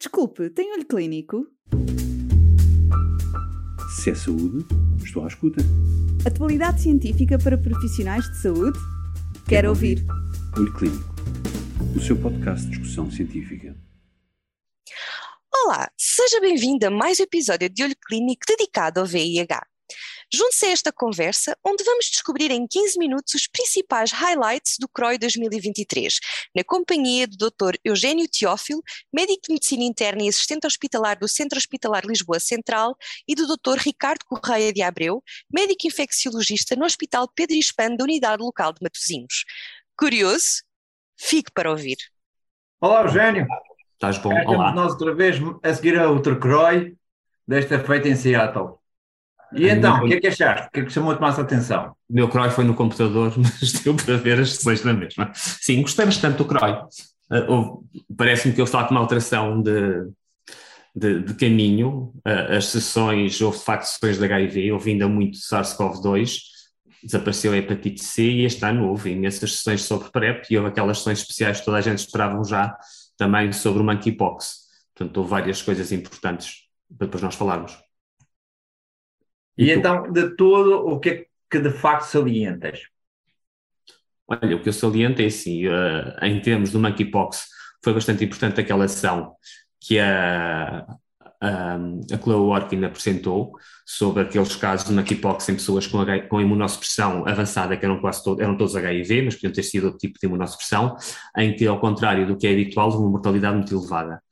Desculpe, tem olho clínico? Se é saúde, estou à escuta. Atualidade científica para profissionais de saúde? Quero, Quero ouvir. Olho Clínico, o seu podcast de discussão científica. Olá, seja bem-vindo a mais um episódio de Olho Clínico dedicado ao VIH. Junte-se a esta conversa, onde vamos descobrir em 15 minutos os principais highlights do CROI 2023, na companhia do Dr. Eugênio Teófilo, médico de medicina interna e assistente hospitalar do Centro Hospitalar Lisboa Central, e do Dr. Ricardo Correia de Abreu, médico infecciologista no Hospital Pedro Espan da Unidade Local de Matosinhos. Curioso? Fique para ouvir. Olá, Eugênio. Estás bom? Olá. Nós outra vez a seguir a outro CROI, desta feita em Seattle. E então, o que é que achaste? O que é que chamou-te mais a atenção? O meu CROI foi no computador, mas deu para ver as sessões na mesma. Sim, gostei bastante do CROI. Uh, Parece-me que houve de uma alteração de, de, de caminho. Uh, as sessões, houve de facto sessões de HIV, houve ainda muito SARS-CoV-2, desapareceu a hepatite C e este ano houve imensas sessões sobre PrEP e houve aquelas sessões especiais que toda a gente esperava já também sobre o monkeypox. Portanto, houve várias coisas importantes para depois nós falarmos. E, então, de todo, o que é que de facto salientas? Olha, o que eu saliento é assim, uh, em termos do monkeypox, foi bastante importante aquela ação que a, a, a Chloe Orkin apresentou sobre aqueles casos de monkeypox em pessoas com, com imunossupressão avançada, que eram quase todo, eram todos HIV, mas podiam ter sido outro tipo de imunossupressão, em que, ao contrário do que é habitual, uma mortalidade muito elevada,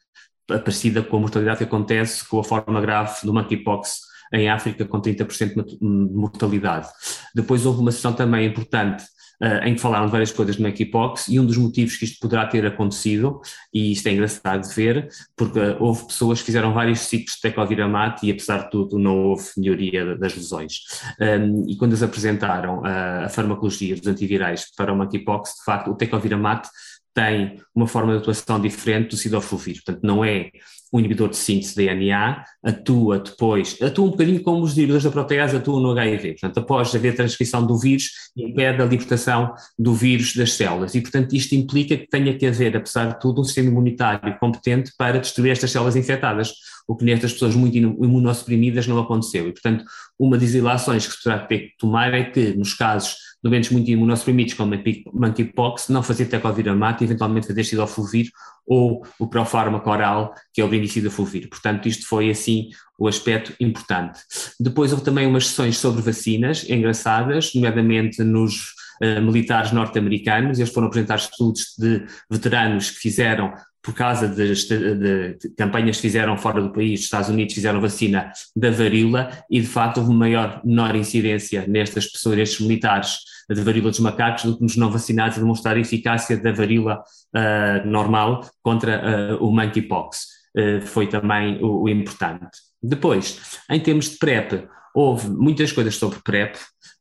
parecida com a mortalidade que acontece com a forma grave do monkeypox em África com 30% de mortalidade. Depois houve uma sessão também importante Uh, em que falaram de várias coisas no monkeypox e um dos motivos que isto poderá ter acontecido, e isto é engraçado de ver, porque uh, houve pessoas que fizeram vários ciclos de tecoviramat e apesar de tudo não houve melhoria das lesões. Um, e quando eles apresentaram uh, a farmacologia dos antivirais para o monkeypox, de facto o tecoviramat tem uma forma de atuação diferente do cidofovir, portanto não é um inibidor de síntese de DNA, atua depois, atua um bocadinho como os inibidores da protease atuam no HIV, portanto, após haver transcrição do vírus, impede a libertação do vírus das células. E, portanto, isto implica que tenha que haver, apesar de tudo, um sistema imunitário competente para destruir estas células infectadas, o que nestas pessoas muito imunossuprimidas não aconteceu. E, portanto, uma das ilações que se terá ter que tomar é que, nos casos doentes muito imunossuprimidos, como a monkeypox, não fazer tecoviramat e eventualmente fazer cidofovir ou o profármaco oral, que é o brindicida fulvir. Portanto, isto foi assim o aspecto importante. Depois houve também umas sessões sobre vacinas engraçadas, nomeadamente nos uh, militares norte-americanos, eles foram apresentar estudos de veteranos que fizeram por causa de, campanhas que fizeram fora do país, Estados Unidos fizeram vacina da varíola e de facto houve maior, menor incidência nestas pessoas, nestes militares de varíola dos macacos do que nos não vacinados a demonstrar a eficácia da varíola uh, normal contra uh, o monkeypox. Uh, foi também o, o importante. Depois, em termos de PrEP, houve muitas coisas sobre PrEP,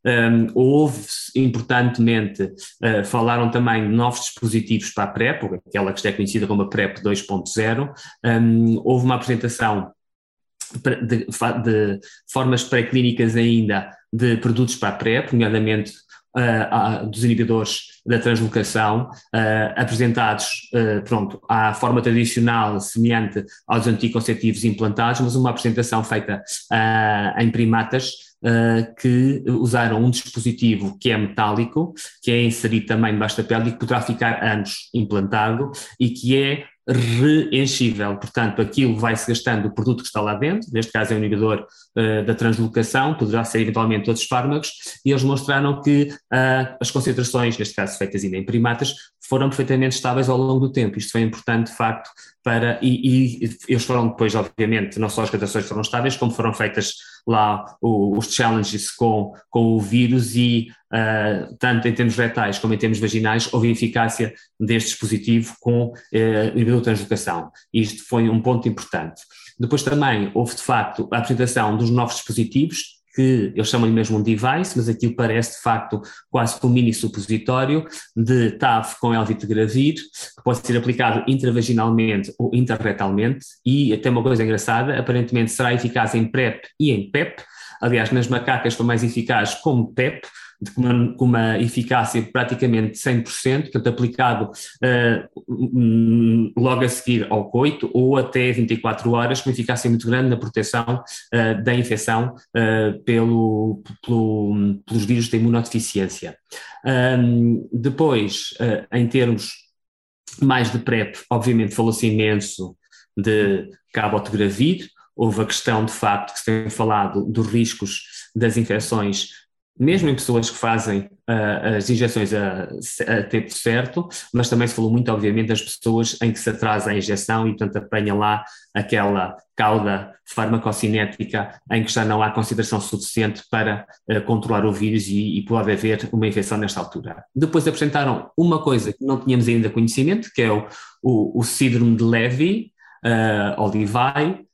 um, houve, importantemente, uh, falaram também de novos dispositivos para a PrEP, aquela que é conhecida como a PrEP 2.0, um, houve uma apresentação de, de formas pré-clínicas ainda de produtos para a PrEP, nomeadamente uh, uh, dos inibidores da translocação, uh, apresentados, pronto, à forma tradicional, semelhante aos anticonceptivos implantados, mas uma apresentação feita em primatas, Uh, que usaram um dispositivo que é metálico, que é inserido também debaixo da pele e que poderá ficar anos implantado e que é reenchível, portanto aquilo vai-se gastando o produto que está lá dentro, neste caso é o inibidor uh, da translocação, poderá ser eventualmente outros fármacos, e eles mostraram que uh, as concentrações, neste caso feitas ainda em primatas, foram perfeitamente estáveis ao longo do tempo. Isto foi importante, de facto, para. E, e eles foram depois, obviamente, não só as concentrações foram estáveis, como foram feitas lá os challenges com, com o vírus e, uh, tanto em termos retais como em termos vaginais, houve eficácia deste dispositivo com uh, de translocação. Isto foi um ponto importante. Depois também houve, de facto, a apresentação dos novos dispositivos, que eles chamam-lhe mesmo um device, mas aquilo parece de facto quase como um mini supositório de TAV com Elvitagravir, que pode ser aplicado intravaginalmente ou interretalmente, e até uma coisa engraçada, aparentemente será eficaz em PrEP e em PEP, aliás nas macacas foi mais eficaz como PEP, de, com, uma, com, uma, eficácia praticamente 100%, portanto aplicado uh, logo a seguir ao coito ou até 24 horas, com eficácia muito grande na proteção uh, da infecção uh, pelo, pelo, pelos vírus da imunodeficiência. Um, depois, em termos mais de PrEP, obviamente falou-se imenso de cabotegravir, houve a questão de facto que se tem falado dos riscos das infecções, mesmo em pessoas que fazem uh, as injeções a, a, tempo certo, mas também se falou muito, obviamente, das pessoas em que se atrasa a injeção e, portanto, apanha lá aquela cauda farmacocinética em que já não há consideração suficiente para uh, controlar o vírus e, e, pode haver uma infecção nesta altura. Depois apresentaram uma coisa que não tínhamos ainda conhecimento, que é o, o, o síndrome de Levy, uh, ou Levi,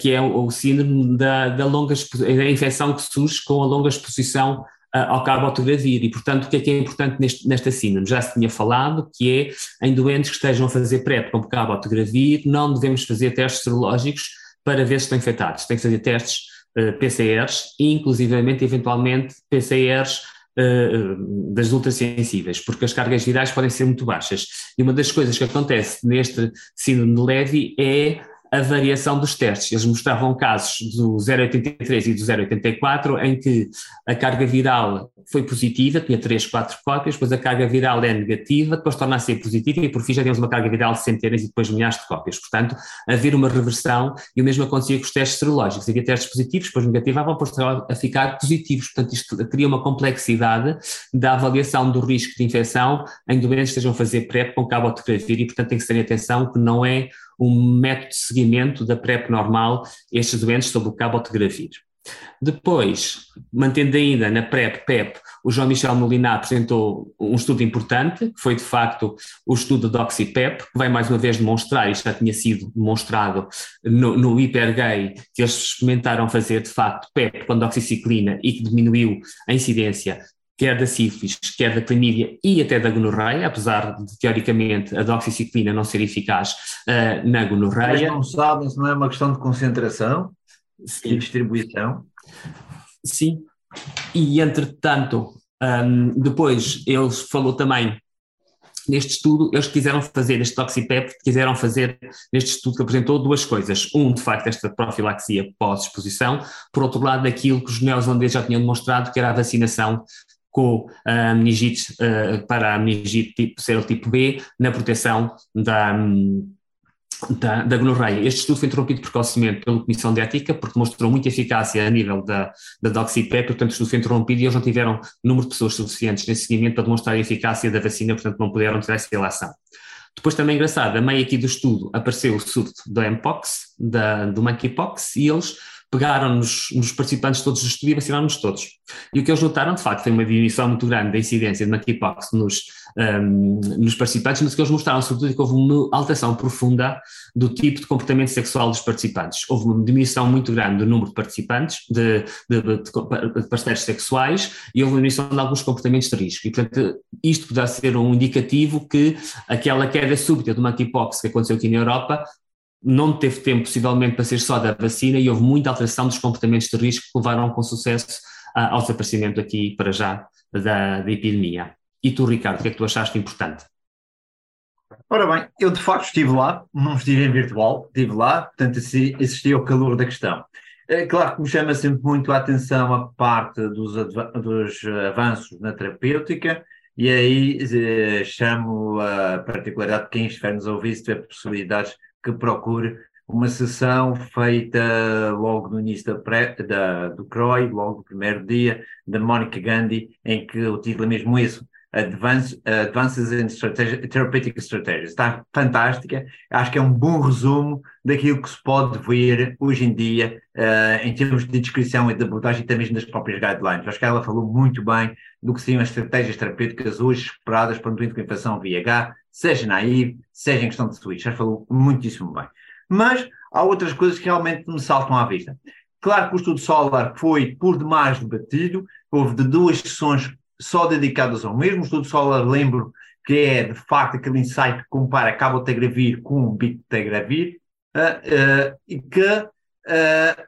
que é o, síndrome da, da longa da infecção que surge com a longa exposição uh, ao carbotogravir e, portanto, o que é que é importante neste, nesta síndrome? Já se tinha falado que é em doentes que estejam a fazer PrEP com carbotogravir, não devemos fazer testes serológicos para ver se estão infectados, tem que fazer testes uh, PCRs inclusivamente, eventualmente, PCRs Uh, das ultrassensíveis, porque as cargas virais podem ser muito baixas. E uma das coisas que acontece neste síndrome de Levy é a variação dos testes. Eles mostravam casos do 0,83 e do 0,84 em que a carga viral foi positiva, tinha 3, 4 cópias, depois a carga viral é negativa, depois torna a ser positiva e por fim já temos uma carga viral de centenas e depois milhares de cópias. Portanto, haver uma reversão e o mesmo acontecia com os testes serológicos. Havia testes positivos, depois negativavam, depois a ficar positivos. Portanto, isto cria uma complexidade da avaliação do risco de infecção em doentes que estejam a fazer PrEP com cabotegravir e, portanto, tem que ter atenção que não é um método de seguimento da PrEP normal estes doentes sob o cabotegravir. Depois, mantendo ainda na PrEP-PEP, o João Michel Molina apresentou um estudo importante, que foi de facto o estudo do DoxyPEP, que vai mais uma vez demonstrar, isto já tinha sido demonstrado no, no HiperGay, que eles experimentaram fazer de facto PEP com doxiciclina e que diminuiu a incidência quer da sífilis, quer da clamídia e até da gonorreia, apesar de, teoricamente, a doxiciclina não ser eficaz uh, na gonorreia. Mas não sabem se não é uma questão de concentração Sim. e distribuição? Sim, e entretanto, um, depois ele falou também neste estudo, eles quiseram fazer, este Toxipep, quiseram fazer neste estudo que apresentou duas coisas. Um, de facto, esta profilaxia pós-exposição, por outro lado, aquilo que os neozelandeses já tinham demonstrado, que era a vacinação com a meningite, uh, para a meningite tipo, serotipo B na proteção da, da, da gonorreia. Este estudo foi interrompido precocemente pela Comissão de Ética, porque mostrou muita eficácia a nível da, da doxipep, portanto o estudo foi interrompido e eles não tiveram número de pessoas suficientes nesse seguimento para demonstrar a eficácia da vacina, portanto não puderam ter essa relação. Depois também engraçado, a meio aqui do estudo apareceu o surto do Mpox, da, do monkeypox, e eles pegaram nos, nos participantes todos do estudo e vacinaram-nos todos. E o que eles notaram, de facto, foi uma diminuição muito grande da incidência de monkeypox nos, um, nos participantes, mas o que eles mostraram, sobretudo, é que houve uma alteração profunda do tipo de comportamento sexual dos participantes. Houve uma diminuição muito grande do número de participantes, de, de, de, de parceiros sexuais, e houve uma diminuição de alguns comportamentos de risco. E, portanto, isto poderá ser um indicativo que aquela queda súbita do monkeypox que aconteceu aqui na Europa não teve tempo, possivelmente, para ser só da vacina e houve muita alteração dos comportamentos de risco que levaram com sucesso ao desaparecimento aqui, para já, da, da epidemia. E tu, Ricardo, o que é que tu achaste importante? Ora bem, eu de facto estive lá, não estive em virtual, estive lá, portanto existia o calor da questão. É claro que me chama sempre muito a atenção a parte dos, dos avanços na terapêutica, e aí eh, chamo a particularidade de quem estiver nos ouvir, se tiver possibilidades que procure uma sessão feita logo no início da pré, da, do CROI, logo no primeiro dia, da Monica Gandhi, em que o título é mesmo isso, Advance, Advances in Strategy, Therapeutic Strategies. Está fantástica, acho que é um bom resumo daquilo que se pode ver hoje em dia uh, em termos de descrição e de abordagem, até mesmo das próprias guidelines. Acho que ela falou muito bem do que seriam as estratégias terapêuticas hoje esperadas para um doente com infecção VIH, seja naive, seja em questão de switch. Já falou muitíssimo bem. Mas há outras coisas que realmente me saltam à vista. Claro que o estudo Solar foi por demais debatido, houve de duas sessões só dedicadas ao mesmo. Estudo Solar, lembro que é de facto aquele insight que compara cabotegravir com bictegravir, uh, uh, e que, uh,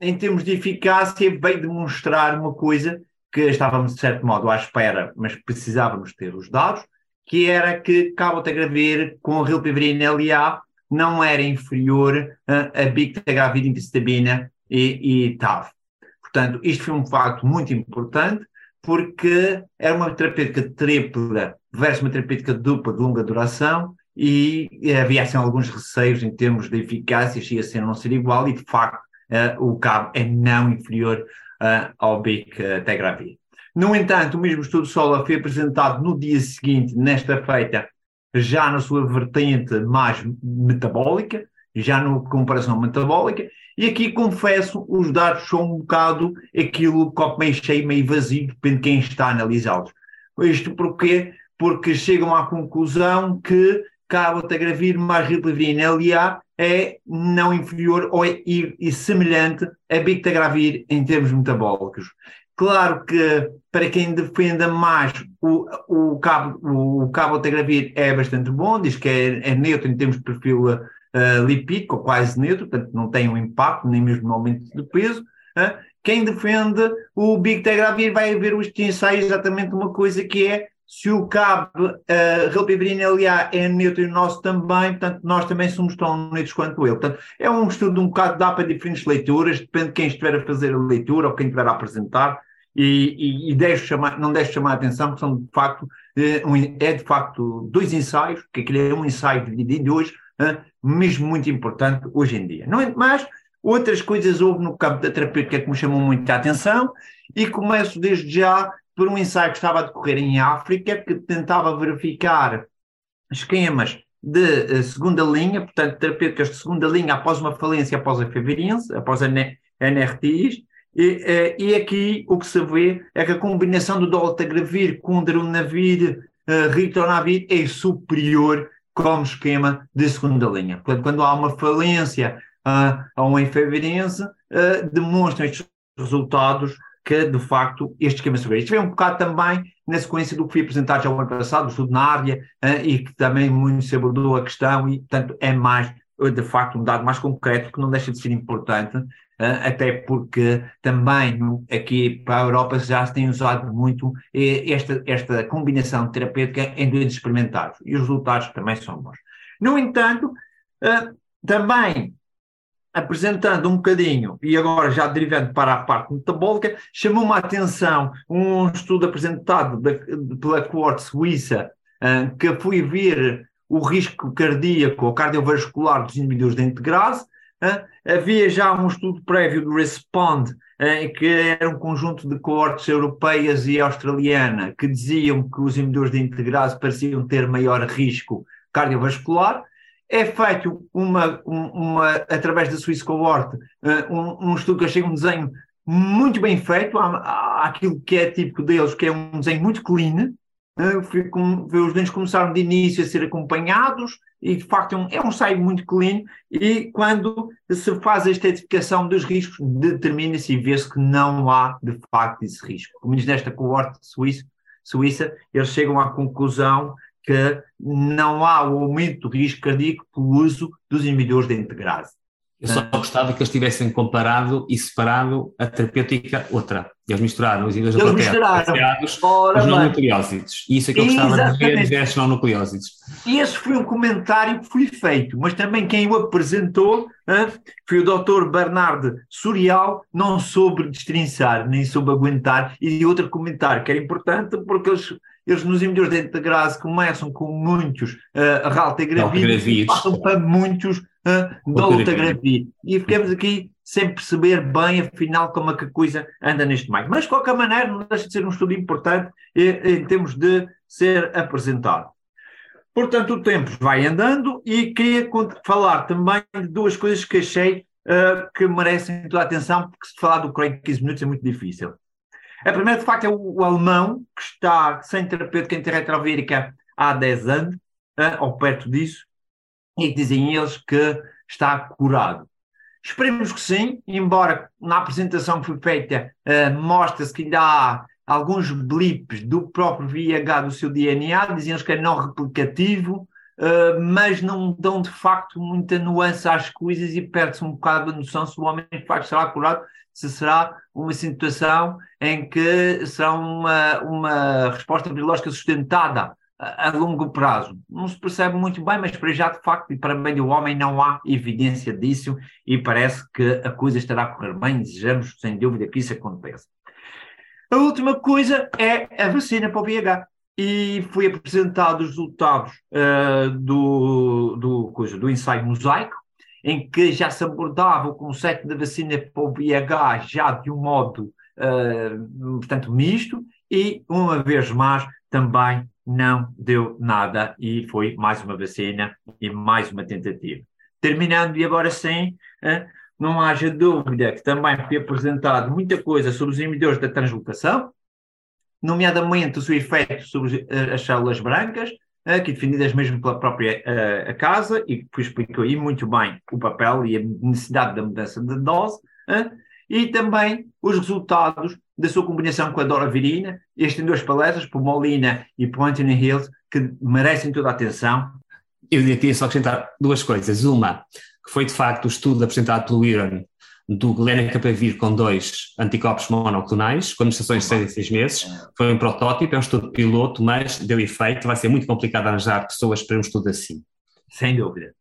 em termos de eficácia, veio demonstrar uma coisa que estávamos, de certo modo, à espera, mas precisávamos ter os dados, que era que cabotegravir com rilpivirina LA não era inferior a, a bictegravir, impistabina e, e TAV. Portanto, isto foi um facto muito importante, porque era uma terapêutica tripla versus uma terapêutica dupla de longa duração e havia assim, alguns receios em termos de eficácia, se ia ser ou não ser igual, e de facto uh, o cabo é não inferior uh, ao bictegravir. No entanto, o mesmo estudo SOLA foi apresentado no dia seguinte, nesta feita, já na sua vertente mais metabólica, já na comparação metabólica, e aqui confesso, os dados são um bocado aquilo, copo meio cheio, meio vazio, depende de quem está a analisá-los. Isto porquê? Porque chegam à conclusão que cabotegravir mais ribavirina LA é não inferior ou é e, e semelhante a bictegravir em termos metabólicos. Claro que para quem defenda mais o, o, cabo, o, é bastante bom, diz que é, é neutro em termos de perfil uh, lipídico, ou quase neutro, portanto não tem um impacto, nem mesmo no aumento de peso. Uh, quem defende o bictegravir vai ver os ensaios exatamente uma coisa que é se o cabo uh, relpivirina LA é neutro e o nosso também, portanto, nós também somos tão neutros quanto ele. Portanto, é um estudo um bocado, dá para diferentes leituras, depende de quem estiver a fazer a leitura ou quem estiver a apresentar e, e, e chamar, não deixe chamar a atenção, porque são de facto, é, é de facto dois ensaios, que aquele é um ensaio dividido dois, mesmo muito importante hoje em dia. Não é, mas outras coisas houve no campo da terapêutica que me chamam muito a atenção e começo desde já por um ensaio que estava a decorrer em África, que tentava verificar esquemas de uh, segunda linha, portanto, terapêuticas de segunda linha após uma falência após a feverense, após a NRTIs, e, eh, e aqui o que se vê é que a combinação do dolutegravir com darunavir, uh, ritonavir é superior como esquema de segunda linha. Portanto, quando há uma falência uh, a uma enfermeirense, uh, demonstram estes resultados que, de facto, este esquema superior. Isto vem um bocado também na sequência do que foi apresentado já o ano passado, o estudo na área, uh, e que também muito se abordou a questão, e, portanto, é mais, de facto, um dado mais concreto que não deixa de ser importante até porque também aqui para a Europa já se tem usado muito esta, esta combinação terapêutica em doentes experimentados e os resultados também são bons. No entanto, também apresentando um bocadinho, e agora já derivando para a parte metabólica, chamou-me a atenção um estudo apresentado pela coorte suíça que foi ver o risco cardíaco ou cardiovascular dos indivíduos de integrase, havia já um estudo prévio do Respond, que era um conjunto de coortes europeias e australiana que diziam que os inibidores de integrase pareciam ter maior risco cardiovascular. É feito uma, uma através da Swiss Cohort um, um estudo que achei um desenho muito bem feito, aquilo que é típico deles, que é um desenho muito clean, os dentes começaram de início a ser acompanhados e de facto é um, é um muito clean e quando se faz a estetificação dos riscos determina-se e vê-se que não há de facto esse risco. Como diz nesta coorte suíça, suíça, eles chegam à conclusão que não há o aumento do risco cardíaco pelo uso dos inibidores de integrase. Eu só gostava que eles tivessem comparado e separado a terapêutica outra. Eles misturaram os inibidores da plateia os não nucleósidos. E isso é que eu gostava Exatamente. de ver, diversos não nucleósidos. Esse foi um comentário que foi feito, mas também quem o apresentou hein, foi o Dr. Bernardo Surial, não soube destrinçar, nem soube aguentar. E outro comentário que era importante, porque eles eles nos inibidores de integrase começam com muitos uh, raltegravidos e passam para muitos uh, dolutegravir. E ficamos aqui sem perceber bem, afinal, como é que a coisa anda neste meio. Mas, de qualquer maneira, não deixa de ser um estudo importante em, em termos de ser apresentado. Portanto, o tempo vai andando e queria falar também de duas coisas que achei uh, que merecem toda a atenção, porque se falar do Craig 15 minutos é muito difícil. A primeira, de facto, é o, o alemão, que está sem terapêutica interretrovírica há 10 anos, ou perto disso, e dizem eles que está curado. Esperemos que sim, embora na apresentação que foi feita uh, mostra-se que ainda há alguns blips do próprio VIH do seu DNA, eles que é não replicativo, uh, mas não dão de facto muita nuance às coisas e perde-se um bocado a noção se o homem de facto será curado, se será uma situação em que será uma, uma resposta biológica sustentada a, a longo prazo. Não se percebe muito bem, mas para já de facto e para bem do homem não há evidência disso e parece que a coisa estará a correr bem, desejamos sem dúvida que isso aconteça. A última coisa é a vacina para o VIH e foi apresentado os resultados uh, do, do, coisa, do ensaio mosaico, em que já se abordava o conceito da vacina para o VIH já de um modo, uh, portanto, misto, e uma vez mais também não deu nada e foi mais uma vacina e mais uma tentativa. Terminando, e agora sim, uh, não haja dúvida que também foi apresentado muita coisa sobre os inibidores da translocação, nomeadamente o seu efeito sobre eh, as células brancas, aqui definidas mesmo pela própria uh, casa, e que explicou aí muito bem o papel e a necessidade da mudança de dose, uh, e também os resultados da sua combinação com a doravirina, este em duas palestras, por Molina e por Anthony Hills, que merecem toda a atenção. Eu queria só acrescentar duas coisas. Uma, que foi de facto o estudo apresentado pelo Iran do lenacapavir com dois anticorpos monoclonais, com administrações de 6 em 6 meses. Foi um protótipo, é um estudo piloto, mas deu efeito. Vai ser muito complicado arranjar pessoas para um estudo assim. Sem dúvida.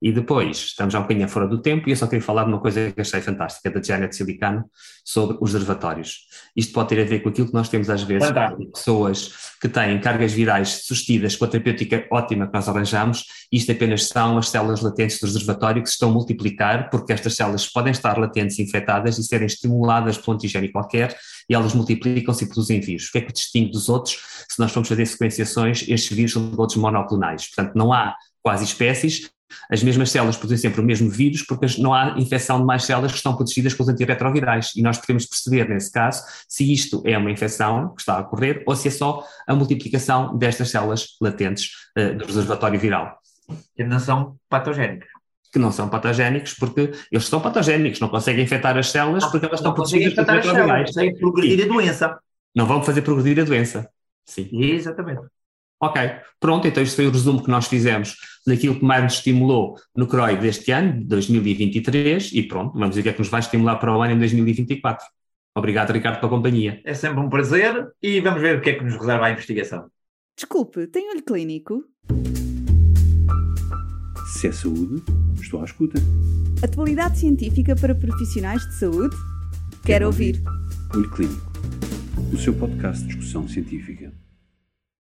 E depois, estamos já um bocadinho fora do tempo, e eu só queria falar de uma coisa que achei fantástica, da Janet Silicano, sobre os reservatórios. Isto pode ter a ver com aquilo que nós temos às vezes, Fantástico. pessoas que têm cargas virais sustidas com a terapêutica ótima que nós arranjamos, isto apenas são as células latentes do reservatório que se estão a multiplicar, porque estas células podem estar latentes infectadas e serem estimuladas por um antigênio qualquer, e elas multiplicam-se e produzem vírus. O que é que distingue dos outros? Se nós formos fazer sequenciações, estes vírus são todos monoclonais. Portanto, não há quase espécies, as mesmas células produzem sempre o mesmo vírus porque não há infecção de mais células que estão protegidas com os antirretrovirais. E nós podemos perceber, nesse caso, se isto é uma infecção que está a ocorrer ou se é só a multiplicação destas células latentes uh, do reservatório viral. Que não são patogénicas. Que não são patogénicos porque eles são patogénicos, não conseguem infectar as células não, porque elas estão protegidas com os retrovirais. Conseguem progredir a doença. Não vão fazer progredir a doença. Sim. Exatamente. Ok, pronto, então este foi o resumo que nós fizemos daquilo que mais nos estimulou no CROI deste ano, 2023, e pronto, vamos ver o que é que nos vai estimular para o ano em 2024. Obrigado, Ricardo, pela companhia. É sempre um prazer e vamos ver o que é que nos reserva a investigação. Desculpe, tem olho clínico? Se é saúde, estou à escuta. Atualidade científica para profissionais de saúde? Quero, Quero ouvir. ouvir. Olho Clínico, o seu podcast de discussão científica.